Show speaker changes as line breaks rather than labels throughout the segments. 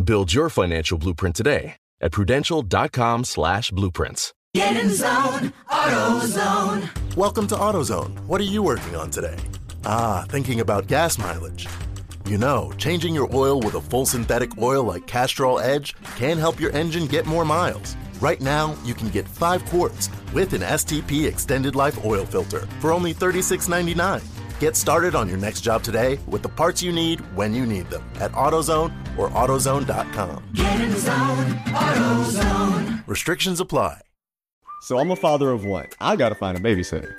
Build your financial blueprint today at prudential.com slash blueprints.
Get in zone, AutoZone.
Welcome to AutoZone. What are you working on today? Ah, thinking about gas mileage. You know, changing your oil with a full synthetic oil like Castrol Edge can help your engine get more miles. Right now, you can get 5 quarts with an STP extended life oil filter for only $36.99. Get started on your next job today with the parts you need when you need them at AutoZone or AutoZone.com.
Get in the zone, AutoZone.
Restrictions apply.
So I'm a father of one. I gotta find a babysitter.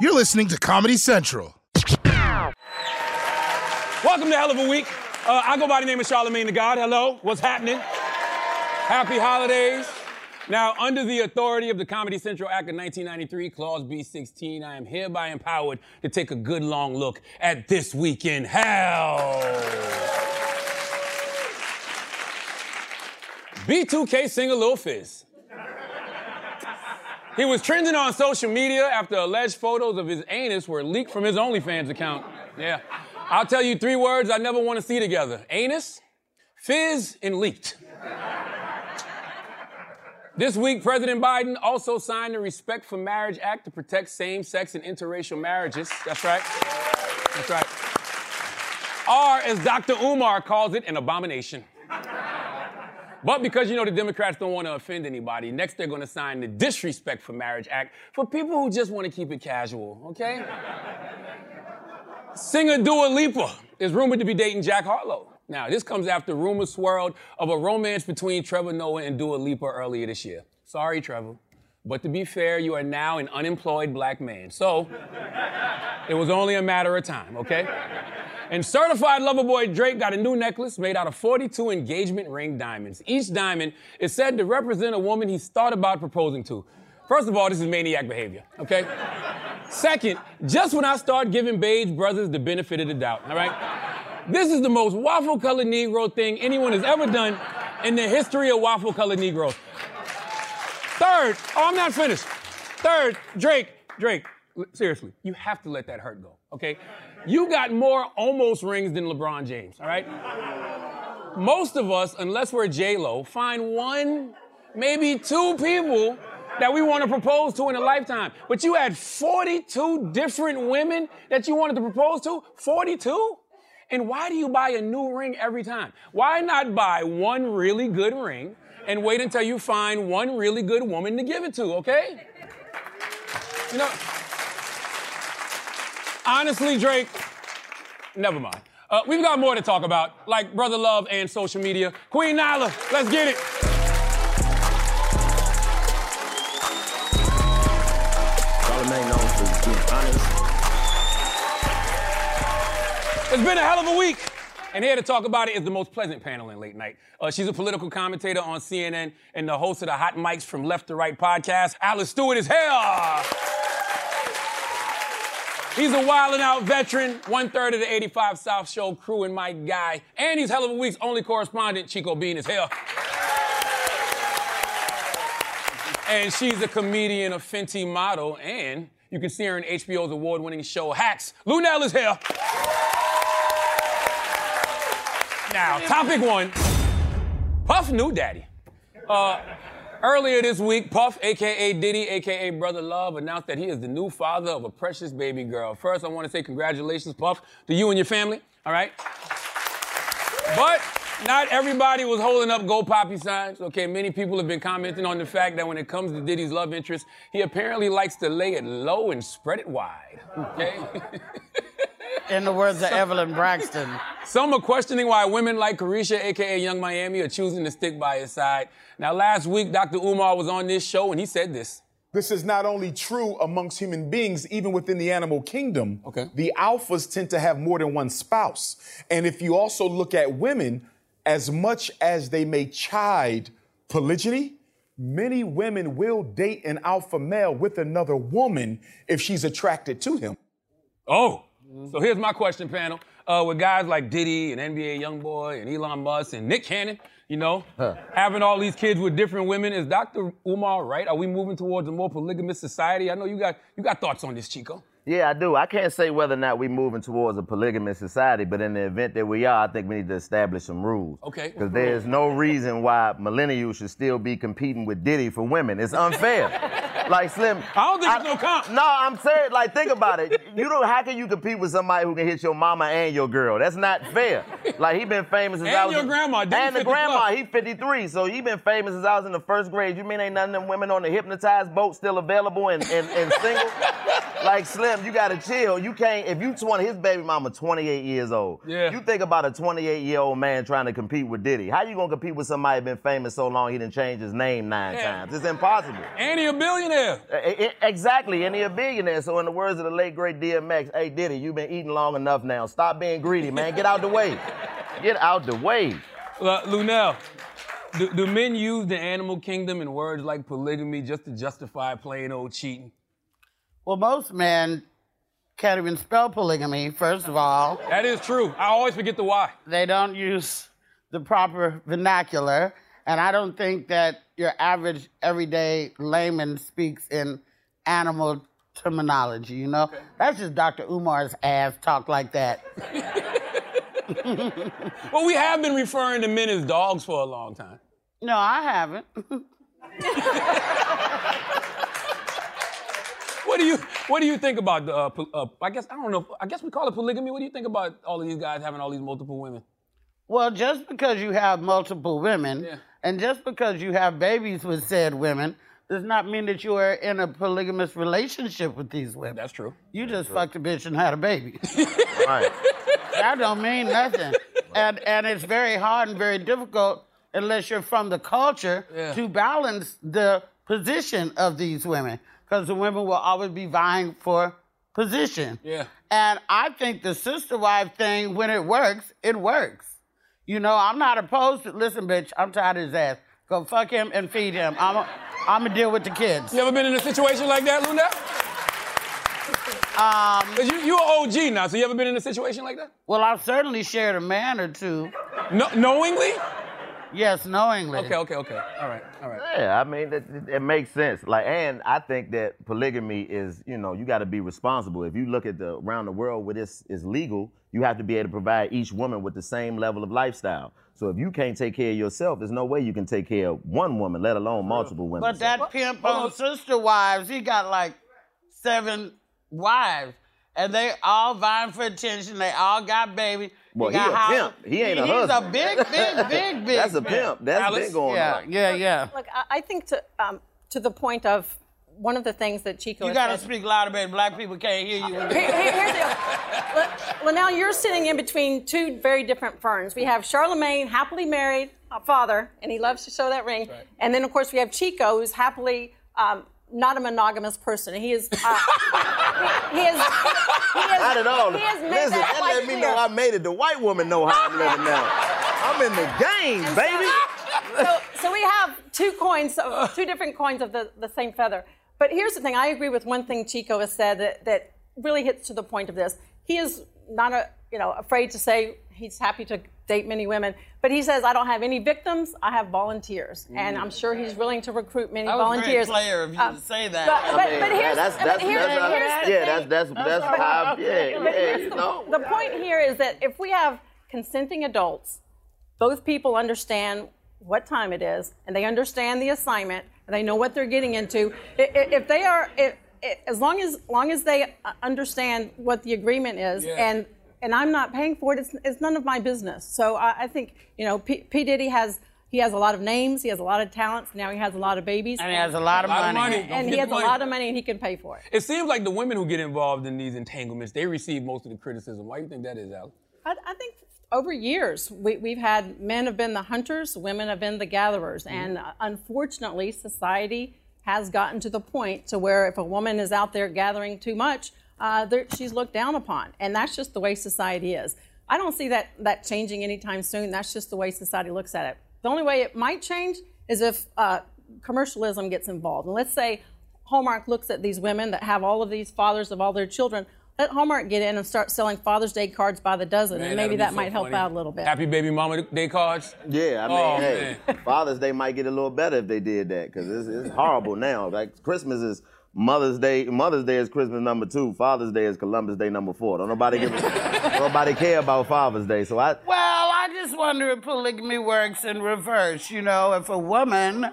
You're listening to Comedy Central.
Welcome to Hell of a Week. Uh, I go by the name of Charlemagne the God. Hello, what's happening? Happy holidays. Now, under the authority of the Comedy Central Act of 1993, Clause B16, I am hereby empowered to take a good long look at this week in hell. B2K sing a Lil Fizz. He was trending on social media after alleged photos of his anus were leaked from his OnlyFans account. Yeah. I'll tell you three words I never want to see together anus, fizz, and leaked. This week, President Biden also signed the Respect for Marriage Act to protect same sex and interracial marriages. That's right. That's right. Or, as Dr. Umar calls it, an abomination. But because you know the Democrats don't want to offend anybody, next they're going to sign the Disrespect for Marriage Act for people who just want to keep it casual, okay? Singer Dua Lipa is rumored to be dating Jack Harlow. Now, this comes after rumors swirled of a romance between Trevor Noah and Dua Lipa earlier this year. Sorry, Trevor. But to be fair, you are now an unemployed black man. So, it was only a matter of time, okay? And certified lover boy Drake got a new necklace made out of 42 engagement ring diamonds. Each diamond is said to represent a woman he's thought about proposing to. First of all, this is maniac behavior, okay? Second, just when I start giving Beige Brothers the benefit of the doubt, all right? This is the most waffle colored Negro thing anyone has ever done in the history of waffle colored Negroes. Third, oh, I'm not finished. Third, Drake, Drake, seriously, you have to let that hurt go, okay? You got more almost rings than LeBron James, all right? Most of us, unless we're J-Lo, find one, maybe two people that we want to propose to in a lifetime. But you had 42 different women that you wanted to propose to? 42? And why do you buy a new ring every time? Why not buy one really good ring and wait until you find one really good woman to give it to, okay? You know, honestly, Drake, never mind. Uh, we've got more to talk about, like brother love and social media. Queen Nala, let's get it. It's been a hell of a week. And here to talk about it is the most pleasant panel in late night. Uh, she's a political commentator on CNN and the host of the Hot Mics from Left to Right podcast. Alice Stewart is here. He's a wildin' out veteran, one third of the 85 South Show crew, and my guy. And he's hell of a week's only correspondent, Chico Bean, is hell. And she's a comedian, a Fenty model, and you can see her in HBO's award winning show Hacks. Lunel is here. Now, topic one Puff new daddy. Uh, earlier this week, Puff, aka Diddy, aka Brother Love, announced that he is the new father of a precious baby girl. First, I want to say congratulations, Puff, to you and your family, all right? But not everybody was holding up Go Poppy signs. Okay, many people have been commenting on the fact that when it comes to Diddy's love interest, he apparently likes to lay it low and spread it wide. Okay?
In the words of Evelyn Braxton.
Some are questioning why women like Caresha, aka Yung Miami, are choosing to stick by his side. Now, last week, Dr. Umar was on this show and he said this.
This is not only true amongst human beings, even within the animal kingdom.
Okay.
The alphas tend to have more than one spouse. And if you also look at women, as much as they may chide polygyny, many women will date an alpha male with another woman if she's attracted to him.
Oh, so here's my question, panel. Uh, with guys like Diddy and NBA YoungBoy and Elon Musk and Nick Cannon, you know, having all these kids with different women, is Dr. Umar right? Are we moving towards a more polygamous society? I know you got you got thoughts on this, Chico.
Yeah, I do. I can't say whether or not we're moving towards a polygamous society, but in the event that we are, I think we need to establish some rules.
Okay.
Because there's no reason why millennials should still be competing with Diddy for women. It's unfair. like Slim.
I don't think it's no comp.
No, I'm serious. Like, think about it. You don't. How can you compete with somebody who can hit your mama and your girl? That's not fair. Like he been famous since
And
I was
your grandma. Diddy
and the grandma.
plus.
He 53, so he been famous since I was in the first grade. You mean ain't none of them women on the hypnotized boat still available and, and, and single? like Slim, you gotta chill. You can't. If you 20, his baby mama 28 years old.
Yeah.
You think about a 28 year old man trying to compete with Diddy. How you gonna compete with somebody been famous so long he didn't change his name nine
Yeah.
times? It's impossible.
And he a billionaire.
Exactly, and he a billionaire. So in the words of the late great DMX, hey Diddy, you've been eating long enough now. Stop being greedy, man. Get out the way. Get out the way.
Uh, Lunel, do, do men use the animal kingdom and words like polygamy just to justify plain old cheating?
Well, most men can't even spell polygamy, first of all.
That is true. I always forget the why.
They don't use the proper vernacular. And I don't think that your average everyday layman speaks in animal terminology, you know? That's just Dr. Umar's ass talk like that.
Well, we have been referring to men as dogs for a long time.
No, I haven't.
What do you What do you think about the? Uh, uh, I guess I don't know. I guess we call it polygamy. What do you think about all of these guys having all these multiple women?
Well, just because you have multiple women
Yeah.
and just because you have babies with said women does not mean that you are in a polygamous relationship with these women.
That's true.
You just fucked a bitch and had a baby.
Right.
that don't mean nothing. And and it's very hard and very difficult unless you're from the culture
Yeah.
to balance the position of these women. Because the women will always be vying for position.
Yeah.
And I think the sister wife thing, when it works, it works. You know, I'm not opposed to listen, bitch, I'm tired of his ass. Go fuck him and feed him. I'm a, I'm gonna deal with the kids.
You ever been in a situation like that, Lunel?
Um,
Cause you you an OG now, so you ever been in a situation like that?
well, I've certainly shared a man or two.
No, knowingly?
Yes, knowingly.
Okay, okay, okay. All right, all right.
Yeah, I mean, it, it, it makes sense. Like, and I think that polygamy is, you know, you got to be responsible. If you look at the around the world where this is legal, you have to be able to provide each woman with the same level of lifestyle. So if you can't take care of yourself, there's no way you can take care of one woman, let alone multiple women.
But that pimp on sister wives, he got like seven wives. And they all vying for attention. They all got babies.
Well, he
got
a
house-
pimp. He ain't a
He's
husband.
a big, big, big, big.
That's a pimp. That's
Alice?
been going
yeah,
on.
Yeah, yeah.
Look, I, I think to um, to the point of one of the things that Chico
You
has
gotta
said-
speak louder, baby. Black people can't hear you.
Here- here- here's the well, well, now you're sitting in between two very different ferns. We have Charlemagne, happily married, a father, and he loves to show that ring. And then, of course, we have Chico, who's happily um, not a monogamous person. He is. Uh, he, he is. He is.
Not at all.
He has made
Listen,
that
that let me
clear.
know I made it. The white woman know how I'm living now. I'm in the game,
And
baby.
So, so, so we have two coins, of, two different coins of the, the same feather. But here's the thing: I agree with one thing Chico has said that, that really hits to the point of this. He is not a, you know, afraid to say he's happy to date many women, but he says I don't have any victims. I have volunteers, and I'm sure he's willing to recruit many
That was very
volunteers.
player of you
Uh,
say that.
But, but,
I mean,
but here's,
that's-
but
that's-
here's,
that's-
here's the
yeah,
thing.
that's- that's- that's how- yeah,
But
yeah, you
the,
know.
the point here is that if we have consenting adults, both people understand what time it is, and they understand the assignment, and they know what they're getting into. I- i- If they are, if, i- as long as long as they uh, understand what the agreement is,
Yeah.
and and I'm not paying for it, it's, it's none of my business. So I, I think you know, P, P Diddy has. He has a lot of names. He has a lot of talents. Now he has a lot of babies.
And he has a lot of
A lot of
money.
money.
And he has
the
a lot of money, and he can pay for it.
It seems like the women who get involved in these entanglements, they receive most of the criticism. Why do you think that is, Alice?
I, I think over years we, we've had men have been the hunters, women have been the gatherers, and uh, unfortunately, society has gotten to the point to where if a woman is out there gathering too much, uh, she's looked down upon, and that's just the way society is. I don't see that that changing anytime soon. That's just the way society looks at it. The only way it might change is if uh, commercialism gets involved. And let's say Hallmark looks at these women that have all of these fathers of all their children. Let Hallmark get in and start selling Father's Day cards by the dozen,
Man,
and maybe
that'll
that
be so
might help out a little bit.
Happy baby mama day cards.
Yeah, I mean,
Oh,
hey, Father's Day might get a little better if they did that because it's, it's horrible now. Like Christmas is Mother's Day. Mother's Day is Christmas number two. Father's Day is Columbus Day number four. Don't nobody give a, nobody care about Father's Day. So I,
Well, I just wonder if polygamy works in reverse. You know, if a woman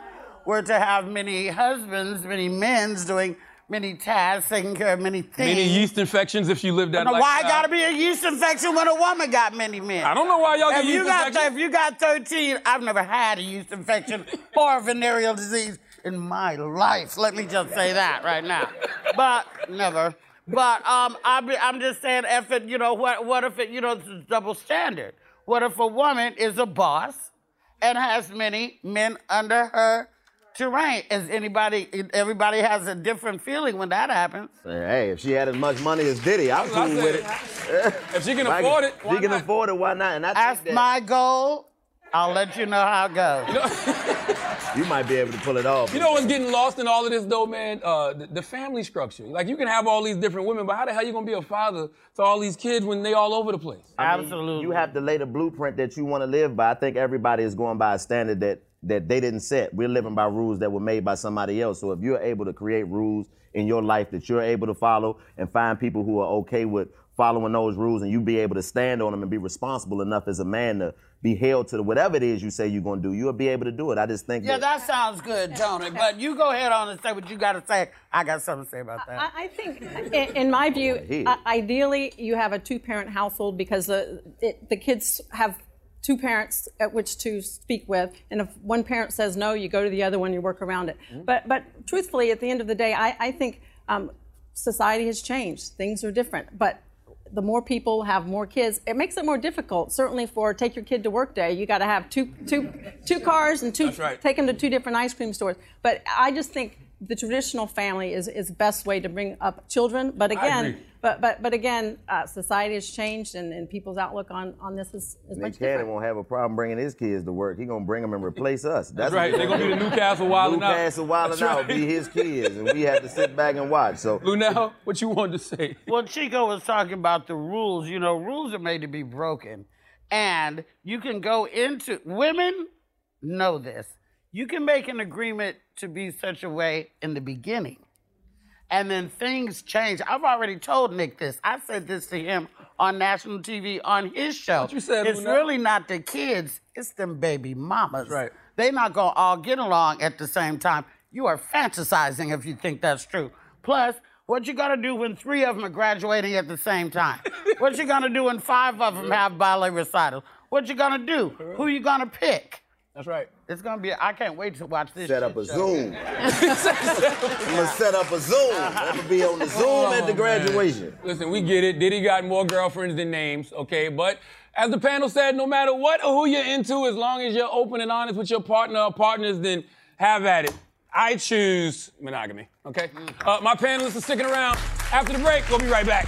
were to have many husbands, many men's doing many tasks, taking care of many things.
Many yeast infections if you live that
I why it gotta be a yeast infection when a woman got many men?
I don't know why y'all get
if you
yeast
got
infections.
If you got 13, I've never had a yeast infection or a venereal disease in my life. Let me just say that right now. But never. But um, I be, I'm just saying, if it, you know, what, what if it, you know, it's a double standard? What if a woman is a boss and has many men under her terrain? Is anybody? Everybody has a different feeling when that happens.
hey, if she had as much money as Diddy, I'm
That's what
cool with it.
If she can afford it,
if she can afford it. Why not? And I
That's
that
my goal. I'll let you know how it goes.
you might be able to pull it off.
You know what's getting lost in all of this though, man? Uh, the, the family structure. Like you can have all these different women, but how the hell you gonna be a father to all these kids when they all over the place?
I mean, You have to lay the blueprint that you want to live by. I think everybody is going by a standard that that they didn't set. We're living by rules that were made by somebody else. So if you're able to create rules in your life that you're able to follow and find people who are okay with following those rules and you be able to stand on them and be responsible enough as a man to be held to whatever it is you say you're going to do, you'll be able to do it. I just think
Yeah,
that
that sounds good, Tony. But you go ahead on and say what you got to say. I got something to say about that.
I, I think, in, in my view, uh, ideally you have a two-parent household because the it, the kids have two parents at which to speak with, and if one parent says no, you go to the other one, you work around it. But but truthfully, at the end of the day, I, I think um, society has changed. Things are different, but. The more people have more kids, it makes it more difficult. Certainly, for take your kid to work day, you got to have two, two, two cars and two
right.
take them to two different ice cream stores. But I just think the traditional family is is best way to bring up children. But again, but but but again, uh, society has changed, and, and people's outlook on, on this is, is
Nick Cannon won't have a problem bringing his kids to work. He gonna bring them and replace us.
That's
what
right. They're gonna be the Newcastle Wildin' Out.
Newcastle Wildin'
That's
Out
right.
be his kids, and we have to sit back and watch. So
Lunel, what you wanted to say?
Well, Chico was talking about the rules. You know, rules are made to be broken. And you can go into, women know this. You can make an agreement to be such a way in the beginning. And then things change. I've already told Nick this. I said this to him on national TV on his show.
What you said,
it's
Luna?
really not the kids, it's them baby mamas.
right.
They're not going to all get along at the same time. You are fantasizing if you think that's true. Plus, what you gonna do when three of them are graduating at the same time? what you gonna do when five of them have ballet recitals? What you gonna do? Who you gonna pick?
That's right.
It's gonna be. I can't wait to watch this.
set up a
show.
Zoom. I'm gonna set up a Zoom. I'm gonna be on the Zoom
Oh,
at the
man.
graduation.
Listen, we get it. Diddy got more girlfriends than names, okay? But as the panel said, no matter what or who you're into, as long as you're open and honest with your partner or partners, then have at it. I choose monogamy. Okay. Uh, my panelists are sticking around. After the break, we'll be right back.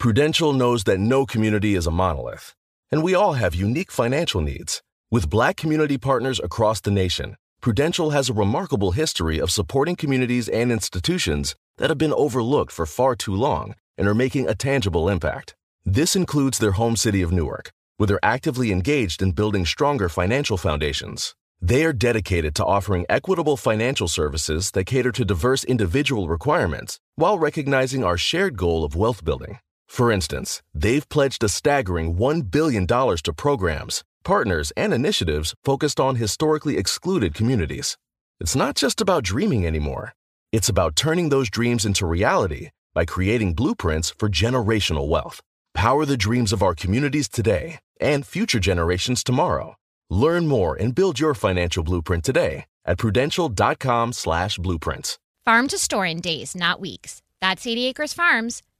Prudential knows that no community is a monolith, and we all have unique financial needs. With black community partners across the nation, Prudential has a remarkable history of supporting communities and institutions that have been overlooked for far too long and are making a tangible impact. This includes their home city of Newark, where they're actively engaged in building stronger financial foundations. They are dedicated to offering equitable financial services that cater to diverse individual requirements while recognizing our shared goal of wealth building. For instance, they've pledged a staggering $1 billion to programs, partners, and initiatives focused on historically excluded communities. It's not just about dreaming anymore, it's about turning those dreams into reality by creating blueprints for generational wealth. Power the dreams of our communities today and future generations tomorrow. Learn more and build your financial blueprint today at prudential.com/slash blueprints.
Farm to store in days, not weeks. That's 80 Acres Farms.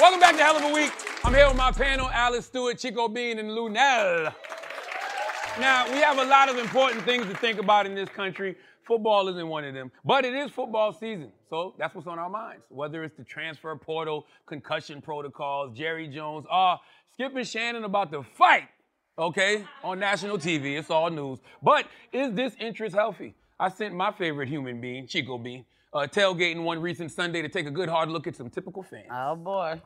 Welcome back to Hell of a Week. I'm here with my panel, Alice Stewart, Chico Bean, and Lunel. Now, we have a lot of important things to think about in this country. Football isn't one of them, but it is football season. So that's what's on our minds. Whether it's the transfer portal, concussion protocols, Jerry Jones, ah, Skip and Shannon about to fight, okay, on national TV. It's all news. But is this interest healthy? I sent my favorite human being, Chico Bean, uh, tailgating one recent Sunday to take a good hard look at some typical fans.
Oh boy.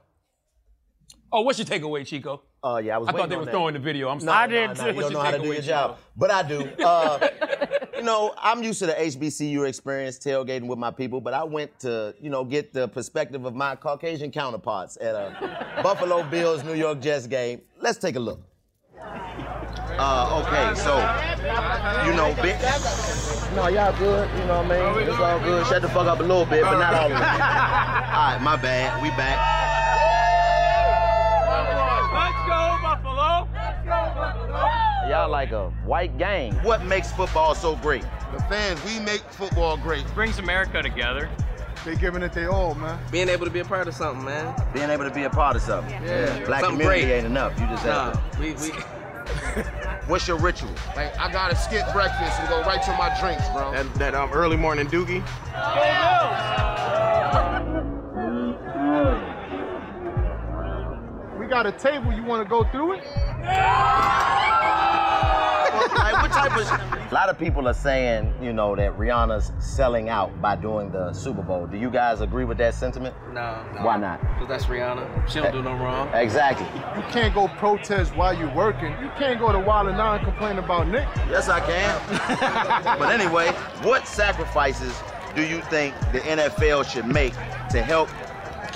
Oh, what's your takeaway, Chico?
Oh yeah, I was.
I thought they
on
were
that.
throwing the video. I'm
No,
sorry.
no, no, You don't know how to do your job, but I do. Uh, you know, I'm used to the HBCU experience, tailgating with my people, but I went to, you know, get the perspective of my Caucasian counterparts at a Buffalo Bills New York Jets game. Let's take a look. Uh, okay, so you know, big. No, y'all good. You know what I mean? It's all good. Shut the fuck up a little bit, but not all of it. all right, my bad. We back. Y'all like a white gang. What makes football so great?
The fans, we make football great.
Brings America together.
They giving it their all, man.
Being able to be a part of something, man.
Being able to be a part of something.
Yeah.
Black
Something
community
great.
ain't enough. You just
Nah,
have to.
we, we
What's your ritual?
Like, I gotta skip breakfast and go right to my drinks, bro.
that, that um, early morning doogie.
We got a table. You wanna go through it?
Like what type of? A lot of people are saying, you know, that Rihanna's selling out by doing the Super Bowl. Do you guys agree with that sentiment?
No.
Why not?
Because that's Rihanna. She don't do no wrong.
Exactly.
You can't go protest while you're working. You can't go to Wild and Nine and complain about Nick.
Yes, I can. but anyway, what sacrifices do you think the NFL should make to help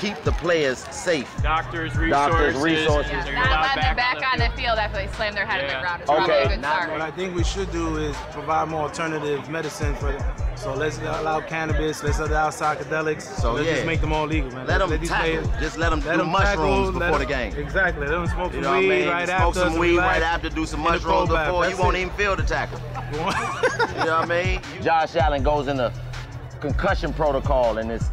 keep the players safe?
Doctors,
Doctors,
resources.
resources.
They're
Not letting them
back
back on the field after they slam their head in the ground. It's
Okay.
probably a good start.
What I think we should do is provide more alternative medicine for them. So let's allow cannabis, let's allow psychedelics.
So,
let's
yeah.
just make them all legal, man.
Let 'em
these
tackle.
players-
Just let 'em do
them
mushrooms
let
before
'em-
the game.
Exactly. Let them smoke
You
some
know what I
weed
mean?
right
Smoke
after.
some weed right after, do some mushrooms
pro bath.
before. You won't
it.
even feel the tackle. you know what I mean? Josh Allen goes in the concussion protocol and this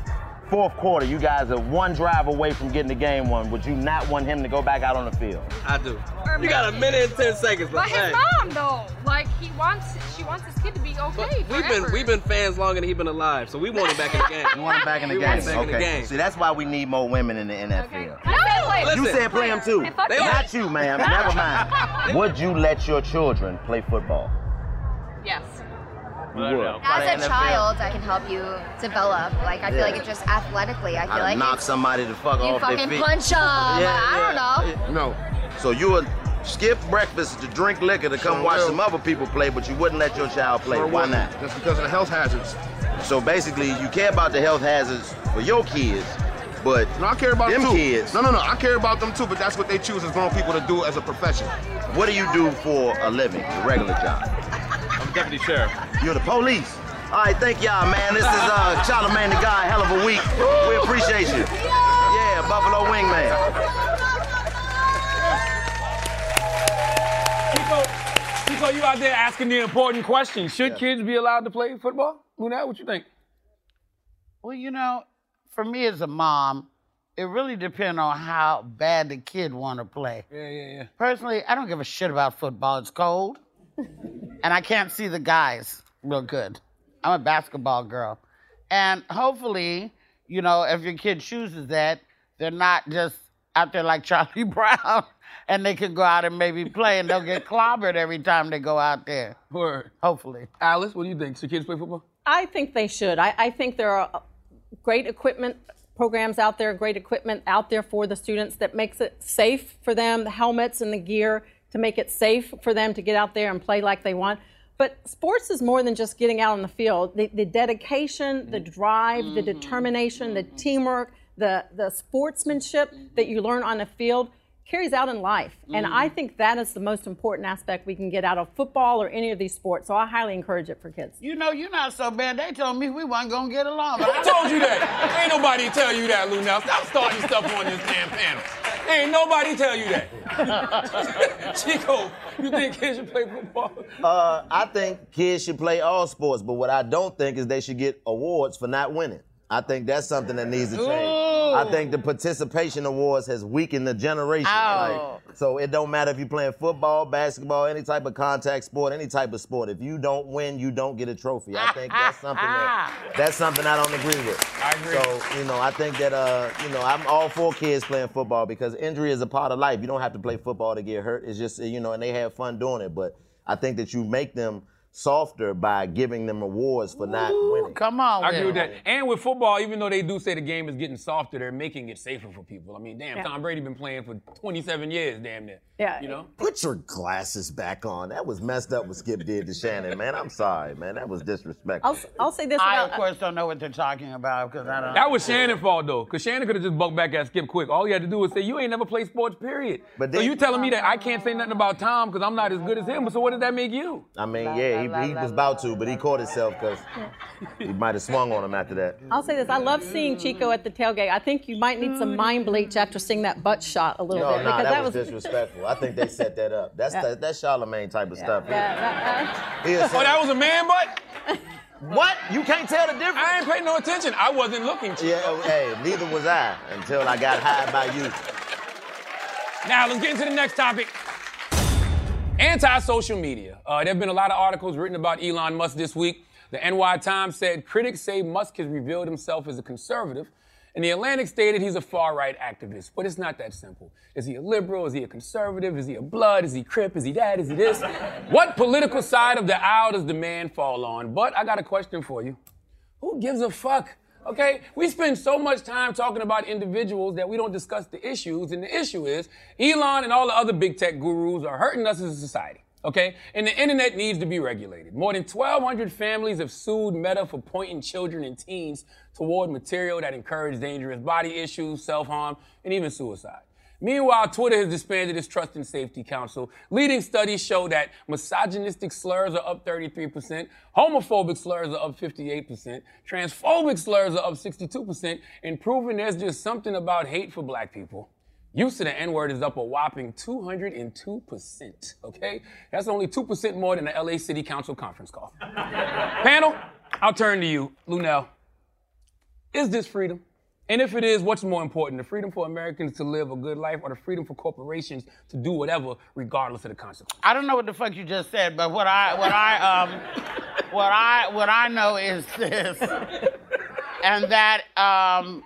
fourth quarter. You guys are one drive away from getting the game won. Would you not want him to go back out on the field?
I do. You got a minute and ten seconds, but
But his mom, though, like he wants, she wants his kid to be okay.
We've been we've been fans longer than he's been alive, so we want him back in the game.
You want him back in the
We
game?
want him back in the
okay.
game.
See, that's why we need more women in the NFL.
I said play.
You said play him too. They
yeah.
Not you, ma'am. Never mind. Would you let your children play football?
Yes.
You would.
As a child, I can help you develop. Like I feel
Yeah.
like it just athletically. I feel
I'd
like
knock somebody the fuck
you
off their
fucking
feet.
punch 'em. I don't know.
No. So you would skip breakfast to drink liquor to come
Sure
watch
will.
some other people play, but you wouldn't let your child play.
Sure
Why
wouldn't.
not?
Just because of the health hazards.
So basically, you care about the health hazards for your kids, but
No, I care about
them
them too.
kids.
No, no, no. I care about them too, but that's what they choose as grown people to do as a profession.
What do you do for a living, your regular job?
I'm deputy sheriff.
You're the police. All right, thank y'all, man. This is uh, Charlamagne the Guy. Hell of a week. We appreciate you. Yeah, Buffalo Wingman.
Chico, Chico, you out there asking the important question. Should kids be allowed to play football? Lunel, what you think?
Well, you know, for me as a mom, it really depends on how bad the kid want to play.
Yeah, yeah, yeah.
Personally, I don't give a shit about football. It's cold, and I can't see the guys real good. I'm a basketball girl, and hopefully, you know, if your kid chooses that, they're not just out there like Charlie Brown, and they can go out and maybe play, and they'll get clobbered every time they go out there.
Word.
Hopefully.
Alice, what do you think? Should kids play football?
I think they should. I, I think there are great equipment programs out there, great equipment out there for the students that makes it safe for them, the helmets and the gear to make it safe for them to get out there and play like they want. But sports is more than just getting out on the field. The, the dedication, the mm-hmm. drive, the mm-hmm. determination, the mm-hmm. teamwork, the, the sportsmanship that you learn on the field carries out in life. And I think that is the most important aspect we can get out of football or any of these sports. So I highly encourage it for kids.
You know, you're not so bad. They told me we weren't gonna get along.
Who told you that? Ain't nobody tell you that, Lou. Now stop starting stuff on this damn panel. Ain't nobody tell you that. Chico, you think kids should play football?
Uh, I think kids should play all sports, but what I don't think is they should get awards for not winning. I think that's something that needs to change. I think the participation awards has weakened the generation.
Ow.
Like, so it don't matter if you're playing football, basketball, any type of contact sport, any type of sport. If you don't win, you don't get a trophy. I think that's something that that's something I don't agree with.
I agree.
So you know, I think that uh, you know, I'm all for kids playing football because injury is a part of life. You don't have to play football to get hurt. It's just you know, and they have fun doing it. But I think that you make them softer by giving them awards for not winning.
Come on,
I agree with that. And with football, even though they do say the game is getting softer, they're making it safer for people. I mean, damn,
Yeah.
Tom Brady been playing for 27 years, damn near.
Yeah.
You know?
Put your glasses back on. That was messed up what Skip did to Shannon, man. I'm sorry, man. That was disrespectful.
I'll, I'll say this
I,
about
of course, don't know what they're talking about because I don't.
That was Shannon's fault though, because Shannon could have just bucked back at Skip quick. All he had to do was say, "You ain't never played sports, period."
But
so
then-
you telling me that I can't say nothing about Tom because I'm not as good as him? So what does that make you?
I mean, yeah, he, he was about to, but he caught himself because he might have swung on him after that.
I'll say this. I love seeing Chico at the tailgate. I think you might need some mm. mind bleach after seeing that butt shot a little
No,
bit.
nah,
because
that, was, disrespectful. I think they set that up. That's
Yeah.
that, that's Charlemagne type of stuff.
Yeah, uh, uh.
He is
Oh, that was a man butt?
What? You can't tell the difference?
I ain't paying no attention. I wasn't looking. Chico.
Yeah, oh, hey, neither was I until I got hired by you.
Now let's get into the next topic. Anti-social media. Uh, there have been a lot of articles written about Elon Musk this week. The NY Times said critics say Musk has revealed himself as a conservative, And the Atlantic stated he's a far right activist, but it's not that simple. Is he a liberal? Is he a conservative? Is he a blood? Is he Crip? Is he that? Is he this? what political side of the aisle does the man fall on? But I got a question for you. Who gives a fuck? Okay? We spend so much time talking about individuals that we don't discuss the issues. And the issue is Elon and all the other big tech gurus are hurting us as a society. Okay? And the internet needs to be regulated. More than 1,200 families have sued Meta for pointing children and teens toward material that encourage dangerous body issues, self harm, and even suicide. Meanwhile, Twitter has disbanded its Trust and Safety Council. Leading studies show that misogynistic slurs are up 33%, homophobic slurs are up 58%, transphobic slurs are up 62%, and proving there's just something about hate for black people. Use of the N word is up a whopping 202%. Okay? That's only 2% more than the LA City Council conference call. Panel, I'll turn to you. Lunel, is this freedom? And if it is, what's more important, the freedom for Americans to live a good life or the freedom for corporations to do whatever regardless of the consequences?
I don't know what the fuck you just said, but what I what I um what I what I know is this, and that um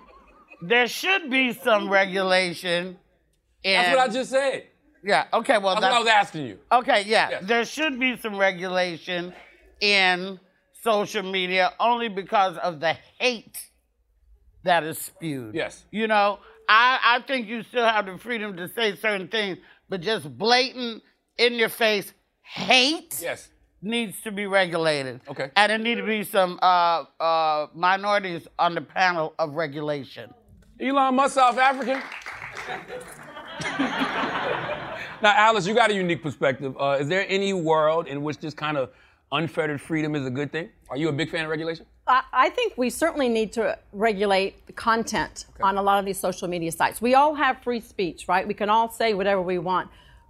there should be some regulation. In,
That's what I just said.
Yeah. Okay. Well,
That's what I was asking you.
Okay. Yeah. There should be some regulation in social media only because of the hate that is spewed.
Yes.
You know, I, I think you still have the freedom to say certain things, but just blatant, in your face hate
yes.
needs to be regulated.
Okay.
And it need to be some uh, uh, minorities on the panel of regulation.
Elon Musk, South African. now, Alice, you got a unique perspective. Uh, is there any world in which this kind of unfettered freedom is a good thing? Are you a big fan of regulation?
I, I think we certainly need to regulate the content on a lot of these social media sites. We all have free speech, right? We can all say whatever we want,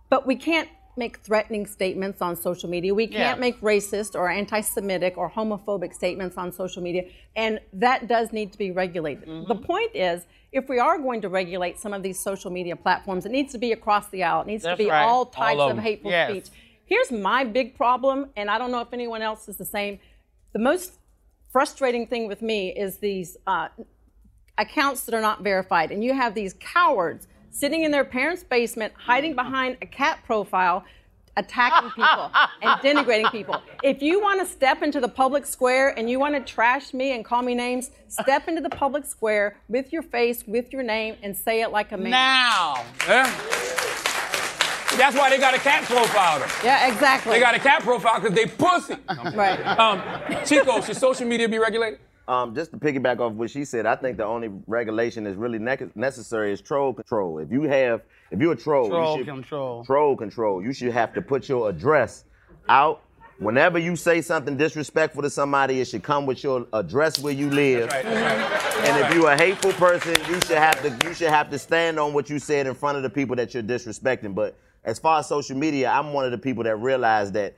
but we can't make threatening statements on social media. We can't
Yeah.
make racist or anti Semitic or homophobic statements on social media. And that does need to be regulated.
Mm-hmm.
The point is, if we are going to regulate some of these social media platforms, it needs to be across the aisle. It needs
That's
to be
right.
all
All
types
of
of hateful
Yes.
speech. Here's my big problem, and I don't know if anyone else is the same. The most frustrating thing with me is these uh, accounts that are not verified. And you have these cowards sitting in their parents' basement, hiding behind a cat profile, attacking people and denigrating people. If you want to step into the public square and you want to trash me and call me names, step into the public square with your face, with your name, and say it like a man.
Now.
Yeah. That's why they got a cat profile.
Yeah, exactly.
They got a cat profile because they pussy.
Right.
Um, Chico, should social media be regulated?
Um, just to piggyback off what she said, I think the only regulation that's really nec- necessary is troll control. If you have, if you're a troll,
Troll
you should,
control.
Troll control. You should have to put your address out. Whenever you say something disrespectful to somebody, it should come with your address where you live. Right. And if you're a hateful person, you should have to you should have to stand on what you said in front of the people that you're disrespecting. But as far as social media, I'm one of the people that realize that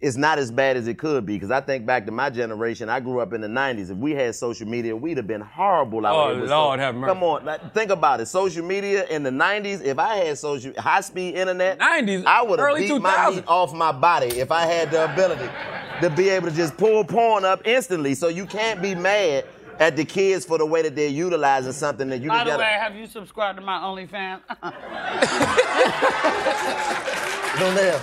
it's not as bad as it could be. Because I think back to my generation, I grew up in the 90s. If we had social media, we'd have been horrible out
Oh,
here.
Lord
so-
have mercy.
Come on, like, think about it. Social media in the 90s, if I had social high speed internet,
90s,
I would have beat my
2000s.
meat off my body if I had the ability to be able to just pull porn up instantly. So you can't be mad at the kids for the way that they're utilizing something that you
By the
gotta.
way, have you subscribed to my OnlyFans?
Don't live.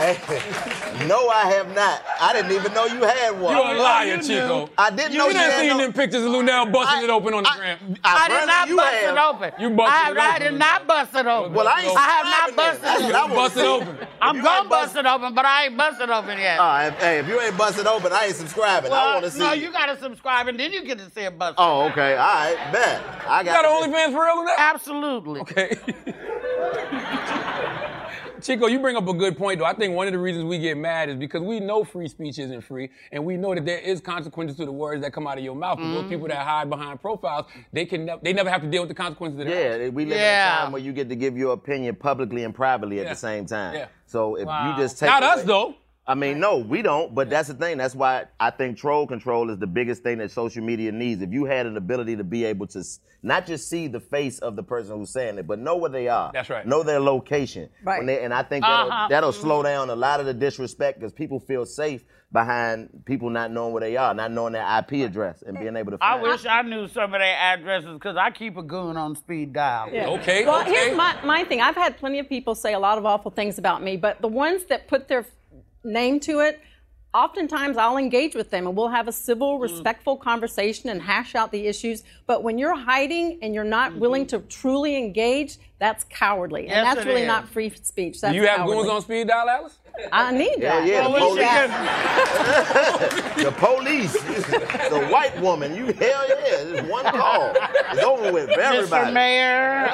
Hey, no, I have not. I didn't even know you had one.
You're a liar, Chico.
I didn't
you
know
You
you
done
had
seen
no-
them pictures of Lunel busting it open on the gram.
I did not bust
have.
it open.
You busted
I, have,
it
I did not bust it open.
Well, I ain't
I have not busted it
I
open.
wanna
Bust it open.
I'm gonna
bust-
bust it open, but I ain't busted open yet.
Uh, if, hey, if you ain't busted open, I ain't subscribing. I want to see.
no, you gotta subscribe and then you get to see a bust.
Oh, okay. All right. Bet. I got
You
got.
got OnlyFans for real, Lunel?
Absolutely.
Okay. Chico, you bring up a good point, though. I think one of the reasons we get mad is because we know free speech isn't free, and we know that there is consequences to the words that come out of your mouth. But those people that hide behind profiles, they can nev- they never have to deal with the consequences of their actions.
Yeah, we live in a time where you get to give your opinion publicly and privately at
Yeah.
the same time.
Yeah.
So if
Wow.
you just take
Not us,
away-
though.
I mean, no, we don't. But that's the thing. That's why I think troll control is the biggest thing that social media needs. If you had an ability to be able to not just see the face of the person who's saying it, but know where they are.
That's right.
Know their location.
Right.
When they- and I think that'll,
Uh-huh.
that'll slow down a lot of the disrespect because people feel safe behind people not knowing where they are, not knowing their IP address, and being able to.
I
Find
wish I knew some of their addresses because I keep a goon on speed dial.
Yeah. Okay. Well, here's my, my thing. I've had plenty of people say a lot of awful things about me, but the ones that put their name to it, oftentimes I'll engage with them and we'll have a civil,
Mm.
respectful conversation and hash out the issues. But when you're hiding and you're not willing to truly engage, that's cowardly.
Yes,
and that's really
is.
not free speech. That's
you have
cowardly.
goons on speed dial, Alice?
I need that.
yeah, the
Well,
police. the police, the white woman. You hell yeah, just one call. It's over with for everybody.
Mr. Mayor.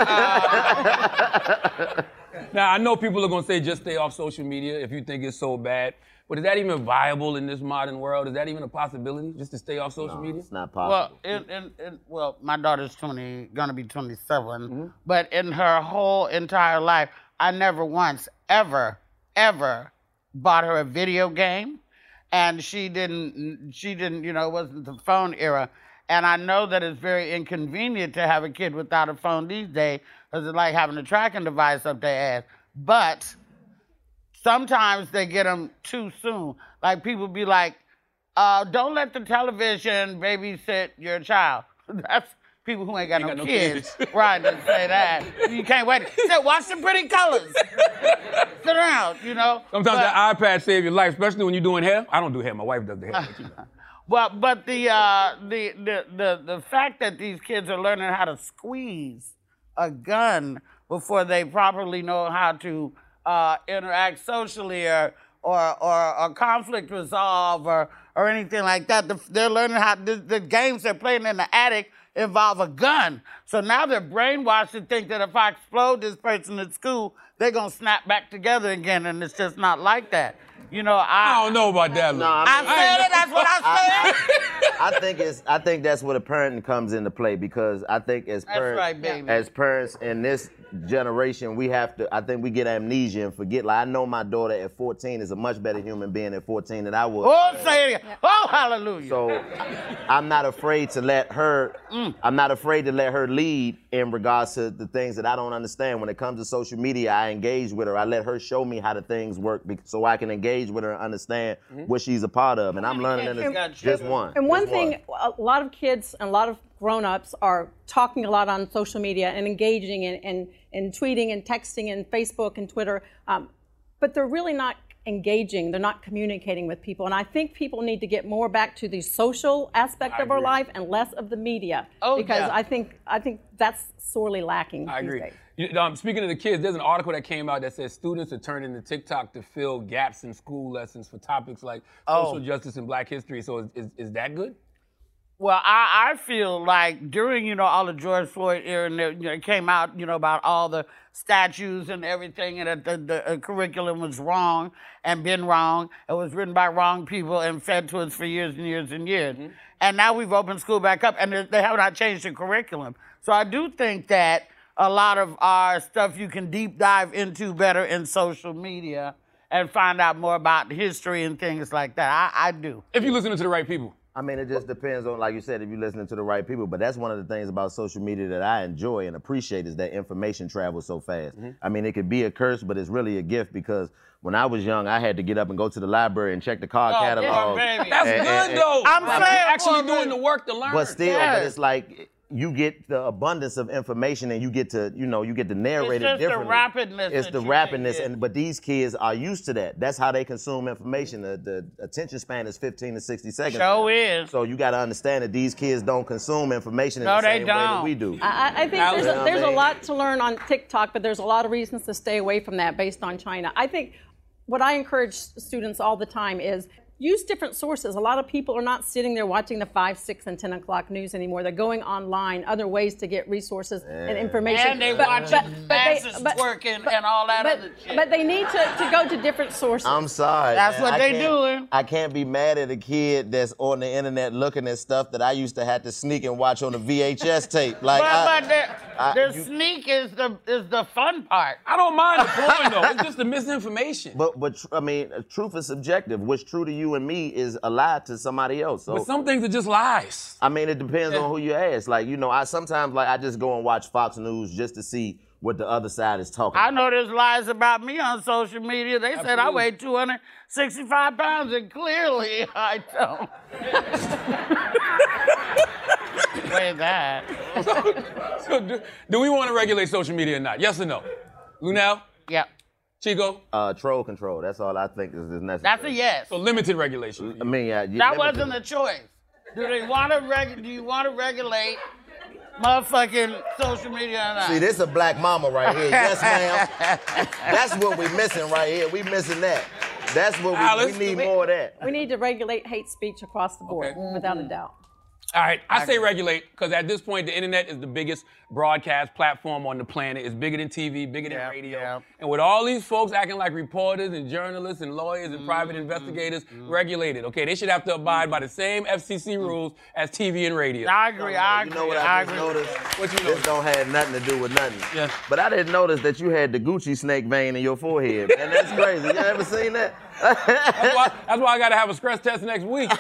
Now I know people are gonna say just stay off social media if you think it's so bad. But is that even viable in this modern world? Is that even a possibility? Just to stay off social media?
It's not
Well, in, in, in, well, my daughter's 20, gonna be 27,
Mm-hmm.
but in her whole entire life, I never once, ever, ever bought her a video game, and she didn't, she didn't, you know, it wasn't the phone era. And I know that it's very inconvenient to have a kid without a phone these days, because it's like having a tracking device up their ass. But sometimes they get them too soon. Like people be like, uh, don't let the television babysit your child. That's people who ain't got, no,
got no
kids.
kids.
right, to say that. You can't wait. Say, watch some pretty colors. Sit around, you know.
Sometimes
But-
the iPad save your life, especially when you're doing hair. I don't do hair. My wife does the hair. but you know.
Well, but the, uh, the, the, the, the fact that these kids are learning how to squeeze a gun before they properly know how to uh, interact socially or, or, or, or conflict resolve or, or anything like that, the, they're learning how the, the games they're playing in the attic involve a gun. So now they're brainwashed to think that if I explode this person at school, they're going to snap back together again, and it's just not like that. You know, I,
I don't know about that.
No,
I said it. That's what I said.
I think it's I think that's where the parenting comes into play because I think as
That's
parents
right,
as parents in this generation we have to I think we get amnesia and forget like I know my daughter at 14 is a much better human being at 14 than I was.
Oh, say it. again. Oh, hallelujah.
So I'm not afraid to let her
Mm.
I'm not afraid to let her lead in regards to the things that I don't understand. When it comes to social media, I engage with her. I let her show me how the things work bec- so I can engage with her and understand what she's a part of. And I'm learning in
kids
this, just one.
And one
just
thing, a lot of kids and a lot of grown-ups are talking a lot on social media and engaging and, and, and tweeting and texting and Facebook and Twitter, um, but they're really not engaging. They're not communicating with people. And I think people need to get more back to the social aspect
I
of our life and less of the media.
Oh,
because
yeah.
I think I think that's sorely lacking.
I
these
agree.
days.
You- um, speaking of the kids, there's an article that came out that says students are turning to TikTok to fill gaps in school lessons for topics like
Oh.
social justice and Black history. So is, is, is that good?
Well, I, I feel like during, you know, all the George Floyd era, and it, you know, it came out, you know, about all the statues and everything, and that the, the uh, curriculum was wrong and been wrong. It was written by wrong people and fed to us for years and years and years. And now we've opened school back up, and they- they have not changed the curriculum. So I do think that a lot of our stuff you can deep dive into better in social media and find out more about history and things like that. I, I do.
If you listen to the right people.
I mean, it just depends on, like you said, if you're listening to the right people. But that's one of the things about social media that I enjoy and appreciate is that information travels so fast.
Mm-hmm.
I mean, it could be a curse, but it's really a gift because when I was young, I had to get up and go to the library and check the card
Oh,
catalog.
yeah, baby.
That's
And-
good
and- and-
though.
I'm
Like,
saying,
you're actually doing the work to learn.
But still,
Yes.
but it's like you get the abundance of information and you get to, you know, you get to narrate
It's
it
just the
differently.
rapidness
It's the rapidness, and but these kids are used to that. That's how they consume information. The, the attention span is 15 to 60 seconds.
Show is.
So you got to understand that these kids don't consume information in
No,
the
they
same way that
don't.
we do.
I, I think
Alex,
there's,
you
a, there's
what I
a
mean?
lot to learn on TikTok, but there's a lot of reasons to stay away from that based on China. I think what I encourage students all the time is use different sources. A lot of people are not sitting there watching the 5, 6, and 10 o'clock news anymore. They're going online, other ways to get resources and information.
And they
But-
watching
but- but they-
masses
but-
twerking and all that
but,
other shit.
but they need to, to go to different sources.
I'm sorry.
That's
man.
what
I
they
can't-
doing.
I can't be mad at a kid that's on the internet looking at stuff that I used to have to sneak and watch on a VHS tape. Like,
but
I,
but the,
I-
the
you-
sneak is the is the fun part.
I don't mind the porn though. It's just the misinformation.
but but tr- I mean, uh, truth is subjective. What's true to you and me is a lie to somebody else. So
But some things are just lies.
I mean, it depends on who you ask. Like, you know, I sometimes like I just go and watch Fox News just to see what the other side is talking.
I know there's lies about me on social media. They said I
Absolutely.
weigh 265 pounds, and clearly I don't. Weigh that.
So do, do we want to regulate social media or not? Yes or no? Lunel?
Yeah.
Chico?
Uh, troll control. That's all I think is, is necessary.
That's a yes.
So limited regulation.
I mean, yeah,
That
limited.
wasn't a choice. Do they want to reg? Do you want to regulate motherfucking social media or not?
See, this is a black mama right here. Yes, ma'am. That's what we're missing right here. We missing that. That's what we,
Alice,
we need
we-
more of that.
We need to regulate hate speech across the board, without a doubt.
All right, I say regulate because at this point, the internet is the biggest broadcast platform on the planet. It's bigger than TV, bigger than radio. And with all these folks acting like reporters and journalists and lawyers and private mm-hmm, investigators, mm-hmm. regulate it. Okay, they should have to abide by the mm-hmm. same FCC rules as TV and radio.
I agree. I
You
agree.
know what
I
I just
agree.
noticed?
What you
This don't have nothing to do with nothing. Yeah. But I didn't notice that you had the Gucci snake vein in your forehead, man. That's crazy. You ever seen that?
That's, why, that's why I got to have a stress test next week.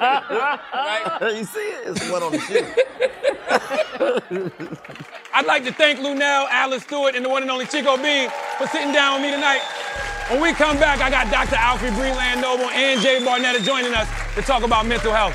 right?
You see it? It's one on the shoe.
I'd like to thank Lunel, Alice Stewart, and the one and only Chico Bean for sitting down with me tonight. When we come back, I got Dr. Alfie Breland Noble and Jay Barnett joining us to talk about mental health.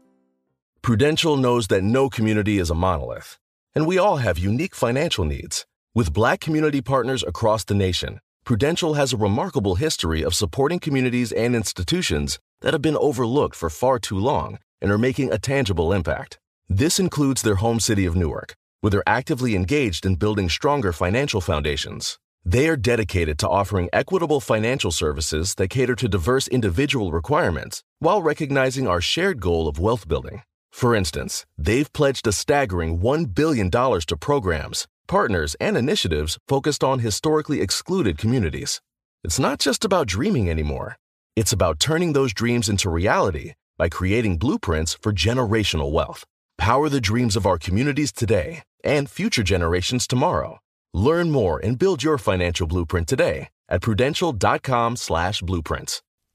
Prudential knows that no community is a monolith, and we all have unique financial needs. With black community partners across the nation, Prudential has a remarkable history of supporting communities and institutions that have been overlooked for far too long and are making a tangible impact. This includes their home city of Newark, where they're actively engaged in building stronger financial foundations. They are dedicated to offering equitable financial services that cater to diverse individual requirements while recognizing our shared goal of wealth building. For instance, they've pledged a staggering $1 billion to programs, partners, and initiatives focused on historically excluded communities. It's not just about dreaming anymore, it's about turning those dreams into reality by creating blueprints for generational wealth. Power the dreams of our communities today and future generations tomorrow. Learn more and build your financial blueprint today at prudential.com/slash blueprints.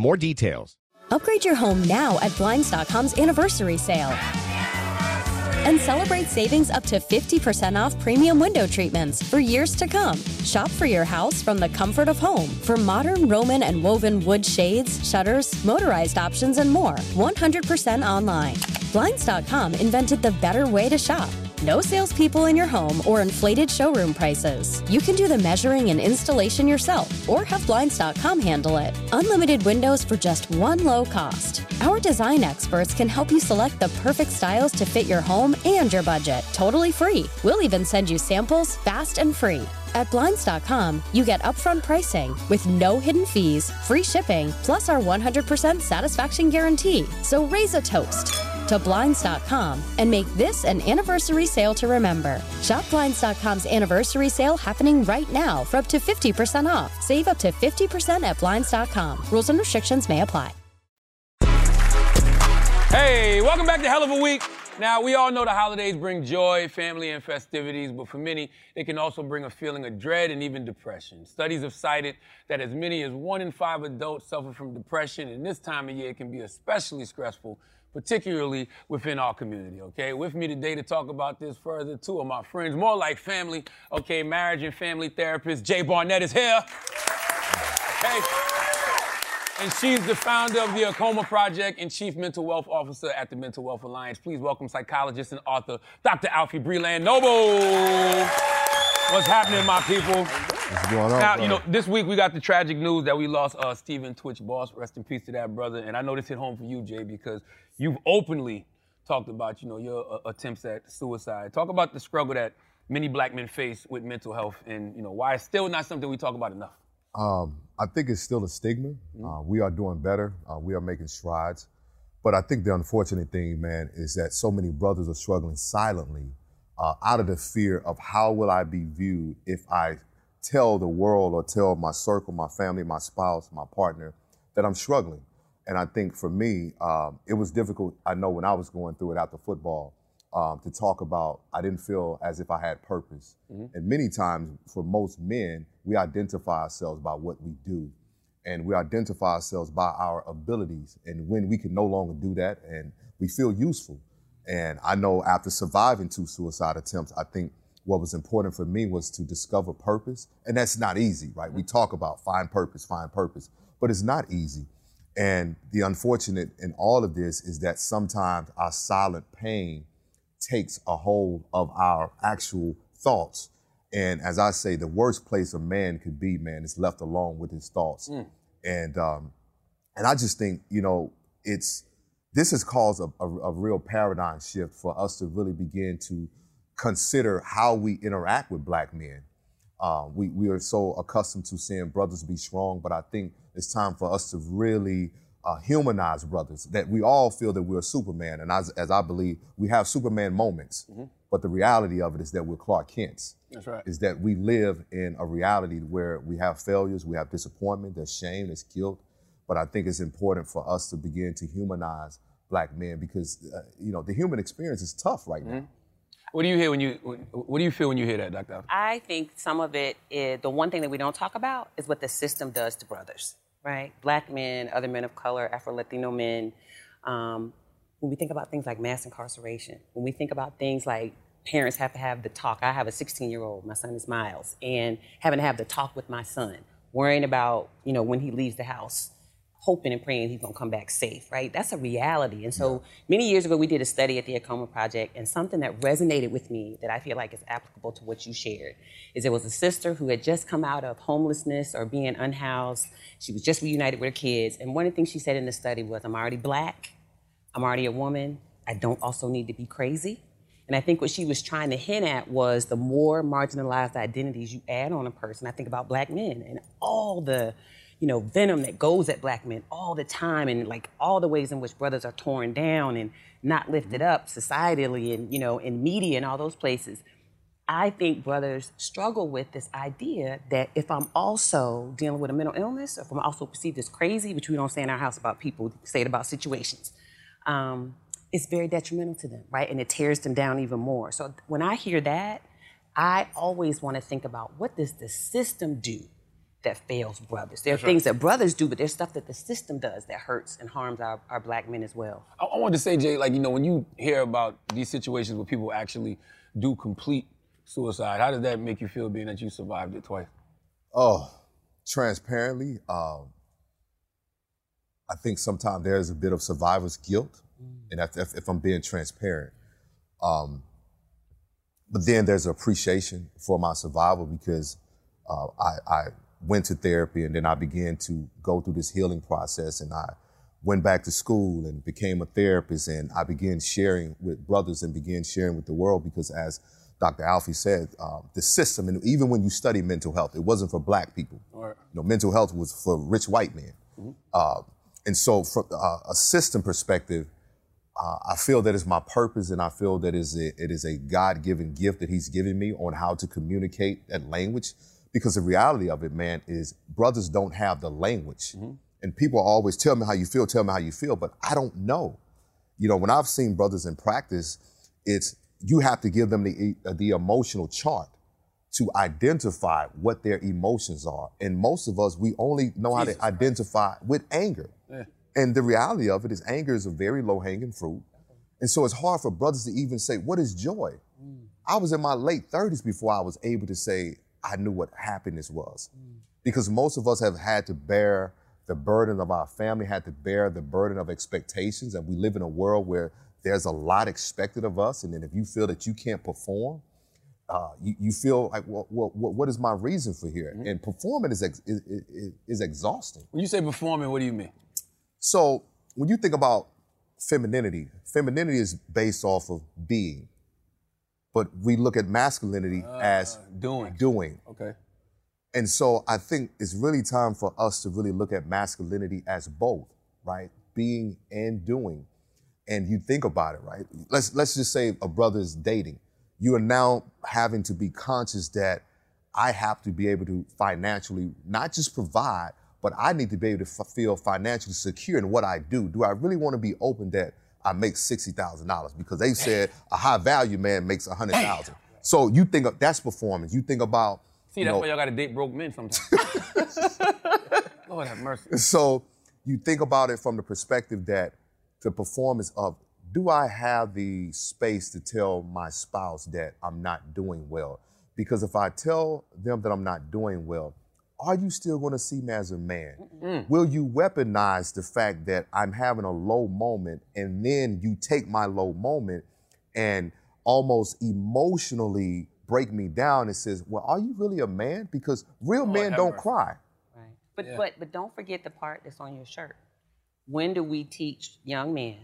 more details.
Upgrade your home now at Blinds.com's anniversary sale. And celebrate savings up to 50% off premium window treatments for years to come. Shop for your house from the comfort of home for modern Roman and woven wood shades, shutters, motorized options, and more. 100% online. Blinds.com invented the better way to shop. No salespeople in your home or inflated showroom prices. You can do the measuring and installation yourself or have Blinds.com handle it. Unlimited windows for just one low cost. Our design experts can help you select the perfect styles to fit your home and your budget, totally free. We'll even send you samples fast and free. At Blinds.com, you get upfront pricing with no hidden fees, free shipping, plus our 100% satisfaction guarantee. So raise a toast to Blinds.com and make this an anniversary sale to remember. Shop Blinds.com's anniversary sale happening right now for up to 50% off. Save up to 50% at Blinds.com. Rules and restrictions may apply.
Hey, welcome back to Hell of a Week. Now, we all know the holidays bring joy, family, and festivities, but for many, it can also bring a feeling of dread and even depression. Studies have cited that as many as one in five adults suffer from depression, and this time of year can be especially stressful, particularly within our community, okay? With me today to talk about this further, two of my friends, more like family, okay, marriage and family therapist, Jay Barnett is here. Okay. And she's the founder of the AAKOMA Project and chief mental wealth officer at the Mental Wealth Alliance. Please welcome psychologist and author Dr. Alfie Breland Noble. What's happening, my people?
What's going on?
Now,
bro?
you know, this week we got the tragic news that we lost uh, Stephen Twitch Boss. Rest in peace to that brother. And I know this hit home for you, Jay, because you've openly talked about, you know, your uh, attempts at suicide. Talk about the struggle that many black men face with mental health and, you know, why it's still not something we talk about enough.
Um, I think it's still a stigma. Uh, we are doing better. Uh, we are making strides. But I think the unfortunate thing, man, is that so many brothers are struggling silently uh, out of the fear of how will I be viewed if I tell the world or tell my circle, my family, my spouse, my partner that I'm struggling. And I think for me, um, it was difficult. I know when I was going through it after football um, to talk about, I didn't feel as if I had purpose. And many times, for most men, we identify ourselves by what we do. And we identify ourselves by our abilities. And when we can no longer do that and we feel useful. And I know after surviving two suicide attempts, I think what was important for me was to discover purpose. And that's not easy, right? We talk about find purpose, find purpose, but it's not easy. And the unfortunate in all of this is that sometimes our silent pain takes a hold of our actual thoughts. And as I say, the worst place a man could be, man, is left alone with his thoughts. And um, and I just think, you know, it's this has caused a, a, a real paradigm shift for us to really begin to consider how we interact with black men. Uh, we, we are so accustomed to seeing brothers be strong, but I think it's time for us to really uh, humanize brothers, that we all feel that we're Superman. And as, as I believe, we have Superman moments, but the reality of it is that we're Clark Kents.
That's right.
Is that we live in a reality where we have failures, we have disappointment, there's shame, there's guilt. But I think it's important for us to begin to humanize black men because, uh, you know, the human experience is tough right now.
What do you hear when you, what do you feel when you hear that, Dr. Alfie?
I think some of it is the one thing that we don't talk about is what the system does to brothers, right? Black men, other men of color, Afro Latino men. Um, when we think about things like mass incarceration, when we think about things like parents have to have the talk. I have a 16 year old, my son is Miles, and having to have the talk with my son, worrying about, you know, when he leaves the house, hoping and praying he's gonna come back safe, right? That's a reality. And so many years ago, we did a study at the AAKOMA Project, and something that resonated with me that I feel like is applicable to what you shared is there was a sister who had just come out of homelessness or being unhoused. She was just reunited with her kids. And one of the things she said in the study was, I'm already black, I'm already a woman, I don't also need to be crazy. And I think what she was trying to hint at was the more marginalized identities you add on a person. I think about black men and all the, you know, venom that goes at black men all the time, and like all the ways in which brothers are torn down and not lifted up societally, and you know, in media and all those places. I think brothers struggle with this idea that if I'm also dealing with a mental illness, or if I'm also perceived as crazy, which we don't say in our house about people, we say it about situations, um, it's very detrimental to them, right? And it tears them down even more. So when I hear that, I always want to think about what does the system do that fails brothers? There are
That's right.
things that brothers do, but there's stuff that the system does that hurts and harms our, our black men as well.
I, I wanted to say, Jay, like, you know, when you hear about these situations where people actually do complete suicide, how does that make you feel being that you survived it twice?
Oh, transparently, um, I think sometimes there's a bit of survivor's guilt, and if, if, if I'm being transparent, um, but then there's appreciation for my survival because uh, I, I went to therapy and then I began to go through this healing process and I went back to school and became a therapist and I began sharing with brothers and began sharing with the world because as Dr. Alfie said, uh, the system, and even when you study mental health, it wasn't for black people.
Right.
You know, mental health was for rich white men. Uh, and so, from uh, a system perspective, uh, I feel that it's my purpose, and I feel that is a, it is a God-given gift that He's given me on how to communicate that language. Because the reality of it, man, is brothers don't have the language, and people always tell me how you feel, tell me how you feel, but I don't know. You know, when I've seen brothers in practice, it's you have to give them the uh, the emotional chart to identify what their emotions are. And most of us, we only know how to identify with anger.
Yeah.
And the reality of it is anger is a very low hanging fruit. And so it's hard for brothers to even say, what is joy? I was in my late 30s before I was able to say I knew what happiness was. Because most of us have had to bear the burden of our family, had to bear the burden of expectations. And we live in a world where there's a lot expected of us. And then if you feel that you can't perform, uh, you, you feel like, well, well, what is my reason for here? And performing is, ex- is, is, is exhausting.
When you say performing, what do you mean?
So when you think about femininity, femininity is based off of being, but we look at masculinity uh, as
doing.
Doing.
Okay.
And so I think it's really time for us to really look at masculinity as both, right? Being and doing. And you think about it, right? Let's let's just say a brother is dating. You are now having to be conscious that I have to be able to financially not just provide, but I need to be able to f- feel financially secure in what I do. Do I really want to be open that I make sixty thousand dollars because they said a high value man makes a hundred thousand. So you think of, that's performance. You think about
See, that's
know,
why y'all got to date broke men sometimes. Lord have mercy.
So you think about it from the perspective that the performance of do I have the space to tell my spouse that I'm not doing well? Because if I tell them that I'm not doing well, are you still going to see me as a man? Will you weaponize the fact that I'm having a low moment and then you take my low moment and almost emotionally break me down and says, "Well, are you really a man?" Because real oh, men don't cry.
But
Yeah.
but but don't forget the part that's on your shirt. When do we teach young men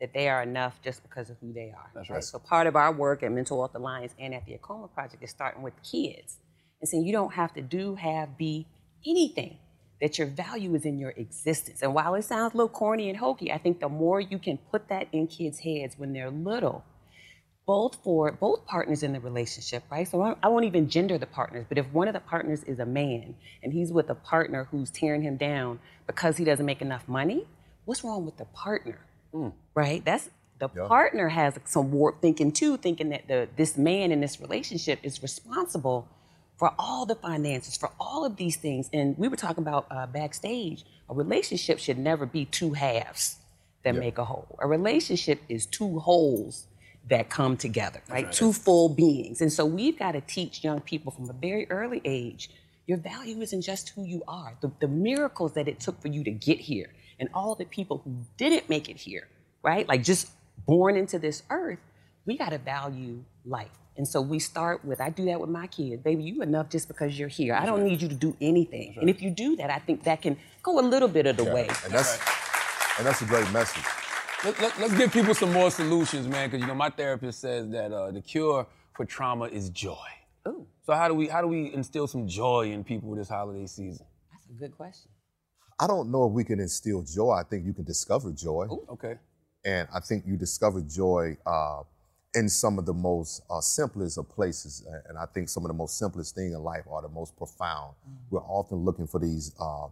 that they are enough just because of who they are?
That's right.
So part of our work at Mental Wealth Alliance and at the AAKOMA Project is starting with kids and saying you don't have to do, have, be anything. That your value is in your existence. And while it sounds a little corny and hokey, I think the more you can put that in kids' heads when they're little, both for both partners in the relationship, right? So I I won't even gender the partners, but if one of the partners is a man and he's with a partner who's tearing him down because he doesn't make enough money, what's wrong with the partner? Mm. Right? That's the partner has some warped thinking too, thinking that the this man in this relationship is responsible for all the finances, for all of these things. And we were talking about uh, backstage. A relationship should never be two halves that make a whole. A relationship is two wholes that come together, right? Two full beings. And so we've got to teach young people from a very early age your value isn't just who you are, the, the miracles that it took for you to get here, and all the people who didn't make it here, right? Like just born into this earth, we got to value life. And so we start with, I do that with my kids. Baby, you enough just because you're here. I don't need you to do anything. And if you do that, I think that can go a little bit of the way.
And that's and that's a great message.
Let, let, us give people some more solutions, man, because you know my therapist says that uh, the cure for trauma is joy.
Ooh.
So how do we how do we instill some joy in people this holiday season?
That's a good question.
I don't know if we can instill joy. I think you can discover joy.
Okay.
And I think you discover joy uh, in some of the most uh, simplest of places. And I think some of the most simplest things in life are the most profound. We're often looking for these uh,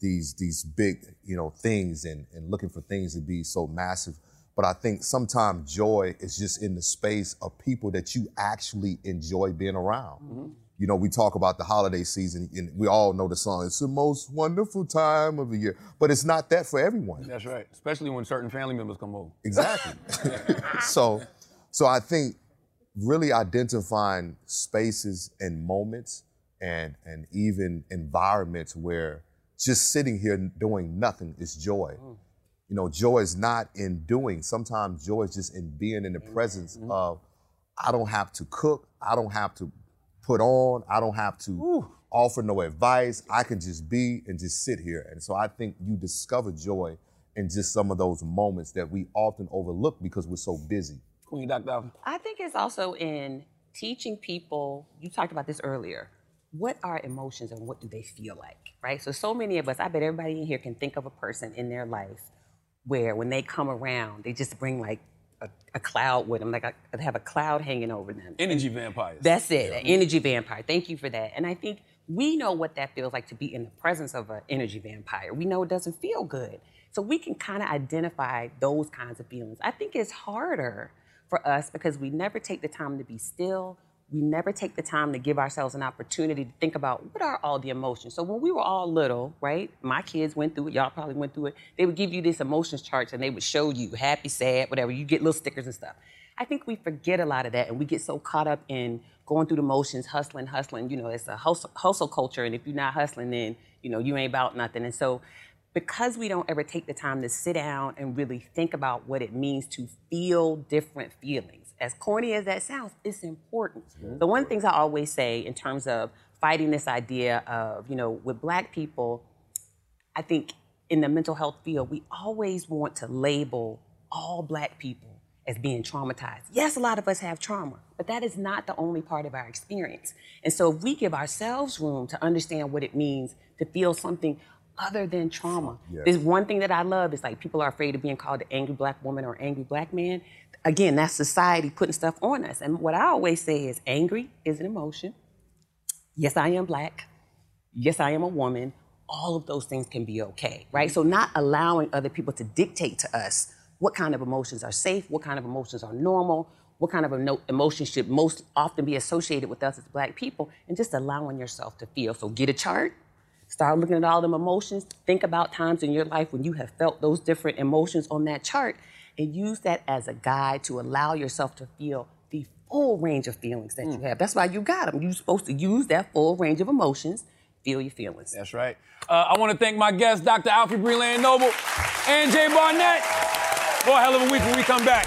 these these big you know things and, and looking for things to be so massive. But I think sometimes joy is just in the space of people that you actually enjoy being around. You know, we talk about the holiday season, and we all know the song. It's the most wonderful time of the year, but it's not that for everyone.
That's right. Especially when certain family members come over.
Exactly. so, so I think really identifying spaces and moments and and even environments where just sitting here doing nothing is joy. Mm. You know, joy is not in doing. Sometimes joy is just in being in the mm-hmm. presence mm-hmm. of I don't have to cook. I don't have to put on. I don't have to offer no advice. I can just be and just sit here. And so I think you discover joy in just some of those moments that we often overlook because we're so busy.
Queen Dr. Alfie.
I think it's also in teaching people, you talked about this earlier, what are emotions and what do they feel like, right? So, so many of us, I bet everybody in here can think of a person in their life where when they come around, they just bring like a, a cloud with them, like a, they have a cloud hanging over them.
Energy vampires.
That's it, an energy vampire. Thank you for that. And I think we know what that feels like to be in the presence of an energy vampire. We know it doesn't feel good. So we can kind of identify those kinds of feelings. I think it's harder for us because we never take the time to be still. We never take the time to give ourselves an opportunity to think about what are all the emotions. So when we were all little, right? My kids went through it, y'all probably went through it. They would give you this emotions charts and they would show you happy, sad, whatever. You get little stickers and stuff. I think we forget a lot of that and we get so caught up in going through the motions, hustling, hustling. You know, it's a hustle, hustle culture, and if you're not hustling, then you know you ain't about nothing. And so, because we don't ever take the time to sit down and really think about what it means to feel different feelings, as corny as that sounds, it's important. The one things I always say in terms of fighting this idea of, you know, with Black people, I think in the mental health field, we always want to label all Black people as being traumatized. Yes, a lot of us have trauma, but that is not the only part of our experience. And so if we give ourselves room to understand what it means to feel something other than trauma.
Yes.
There's one thing that I love is like people are afraid of being called an angry black woman or angry black man. Again, that's society putting stuff on us. And what I always say is angry is an emotion. Yes, I am black. Yes, I am a woman. All of those things can be okay, right? So not allowing other people to dictate to us what kind of emotions are safe, what kind of emotions are normal, what kind of emo- emotions should most often be associated with us as black people, and just allowing yourself to feel. So get a chart, start looking at all them emotions, think about times in your life when you have felt those different emotions on that chart, and use that as a guide to allow yourself to feel the full range of feelings that you have. That's why you got them. You're supposed to use that full range of emotions, feel your feelings.
That's right. Uh, I want to thank my guests, Dr. Alfie Breland Noble and Jay Barnett. For a hell of a week when we come back.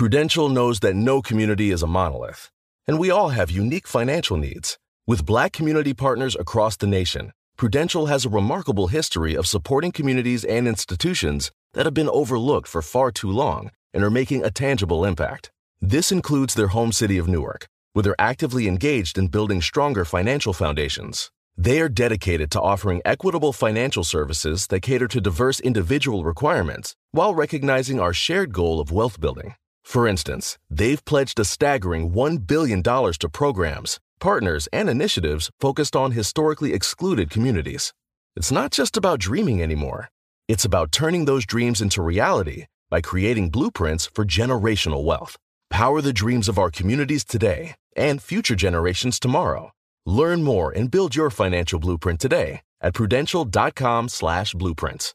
Prudential knows that no community is a monolith, and we all have unique financial needs. With black community partners across the nation, Prudential has a remarkable history of supporting communities and institutions that have been overlooked for far too long and are making a tangible impact. This includes their home city of Newark, where they're actively engaged in building stronger financial foundations. They are dedicated to offering equitable financial services that cater to diverse individual requirements while recognizing our shared goal of wealth building. For instance, they've pledged a staggering $1 billion to programs, partners, and initiatives focused on historically excluded communities. It's not just about dreaming anymore, it's about turning those dreams into reality by creating blueprints for generational wealth. Power the dreams of our communities today and future generations tomorrow. Learn more and build your financial blueprint today at prudential.com/slash blueprints.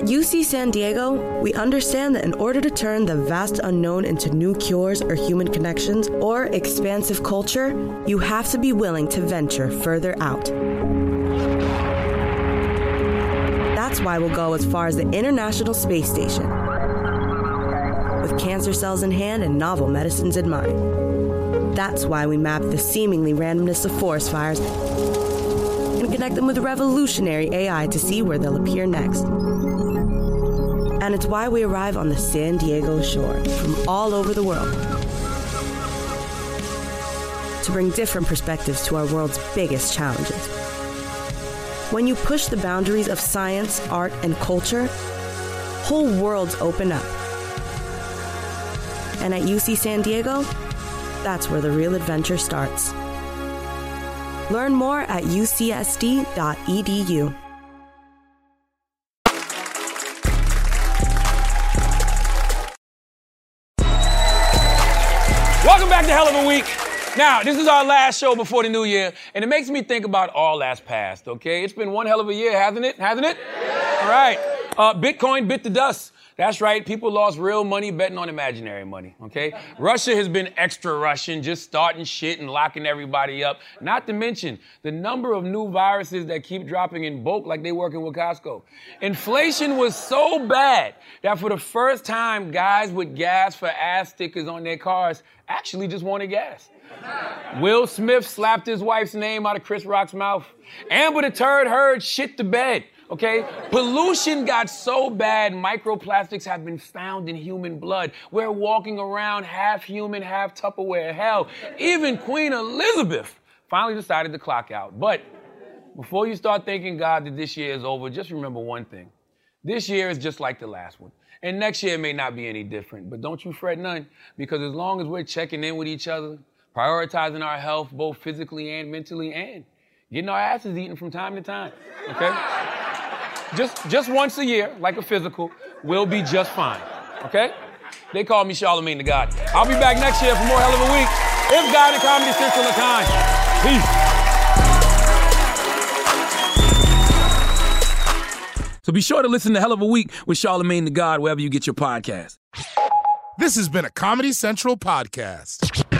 At UC San Diego, we understand that in order to turn the vast unknown into new cures or human connections or expansive culture, you have to be willing to venture further out. That's why we'll go as far as the International Space Station, with cancer cells in hand and novel medicines in mind. That's why we map the seemingly randomness of forest fires and connect them with revolutionary AI to see where they'll appear next. And it's why we arrive on the San Diego shore from all over the world to bring different perspectives to our world's biggest challenges. When you push the boundaries of science, art, and culture, whole worlds open up. And at UC San Diego, that's where the real adventure starts. Learn more at ucsd.edu.
Back to Hell of a Week. Now, this is our last show before the new year, and it makes me think about all that's past, okay? It's been one hell of a year, hasn't it? Hasn't it? Yeah. All right. Uh, Bitcoin bit the dust. That's right, people lost real money betting on imaginary money, okay? Russia has been extra Russian, just starting shit and locking everybody up. Not to mention the number of new viruses that keep dropping in bulk like they working with Costco. Inflation was so bad that for the first time, guys with gas for ass stickers on their cars actually just wanted gas. Will Smith slapped his wife's name out of Chris Rock's mouth. Amber the Turd Heard shit the bed. Okay? Pollution got so bad, microplastics have been found in human blood. We're walking around half human, half Tupperware. Hell, even Queen Elizabeth finally decided to clock out. But before you start thanking God that this year is over, just remember one thing. This year is just like the last one. And next year it may not be any different. But don't you fret none, because as long as we're checking in with each other, prioritizing our health both physically and mentally, and getting our asses eaten from time to time, okay? just, just once a year, like a physical, we'll be just fine, okay? They call me Charlemagne tha God. I'll be back next year for more Hell of a Week. If God and Comedy Central kind. Peace. So be sure to listen to Hell of a Week with Charlemagne tha God wherever you get your podcast.
This has been a Comedy Central podcast.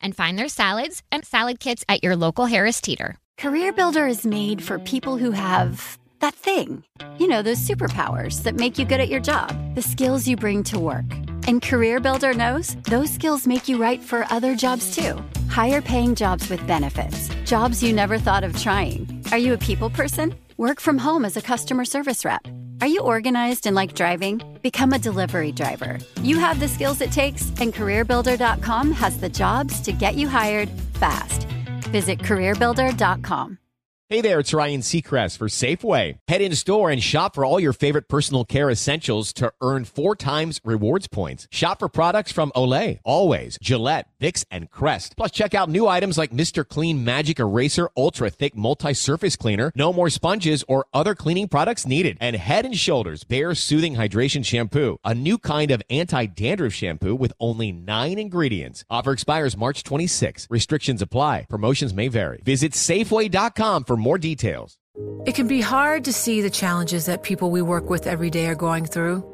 and find their salads and salad kits at your local Harris Teeter.
Career Builder is made for people who have that thing. You know, those superpowers that make you good at your job, the skills you bring to work. And Career Builder knows those skills make you right for other jobs too. Higher paying jobs with benefits, jobs you never thought of trying. Are you a people person? Work from home as a customer service rep. Are you organized and like driving? Become a delivery driver. You have the skills it takes, and CareerBuilder.com has the jobs to get you hired fast. Visit CareerBuilder.com.
Hey there, it's Ryan Seacrest for Safeway. Head in store and shop for all your favorite personal care essentials to earn four times rewards points. Shop for products from Olay, Always, Gillette, Vicks, and Crest. Plus, check out new items like Mr. Clean Magic Eraser Ultra Thick Multi-Surface Cleaner. No more sponges or other cleaning products needed. And Head and Shoulders Bare Soothing Hydration Shampoo, a new kind of anti-dandruff shampoo with only nine ingredients. Offer expires March 26. Restrictions apply. Promotions may vary. Visit Safeway.com for more details.
It can be hard to see the challenges that people we work with every day are going through.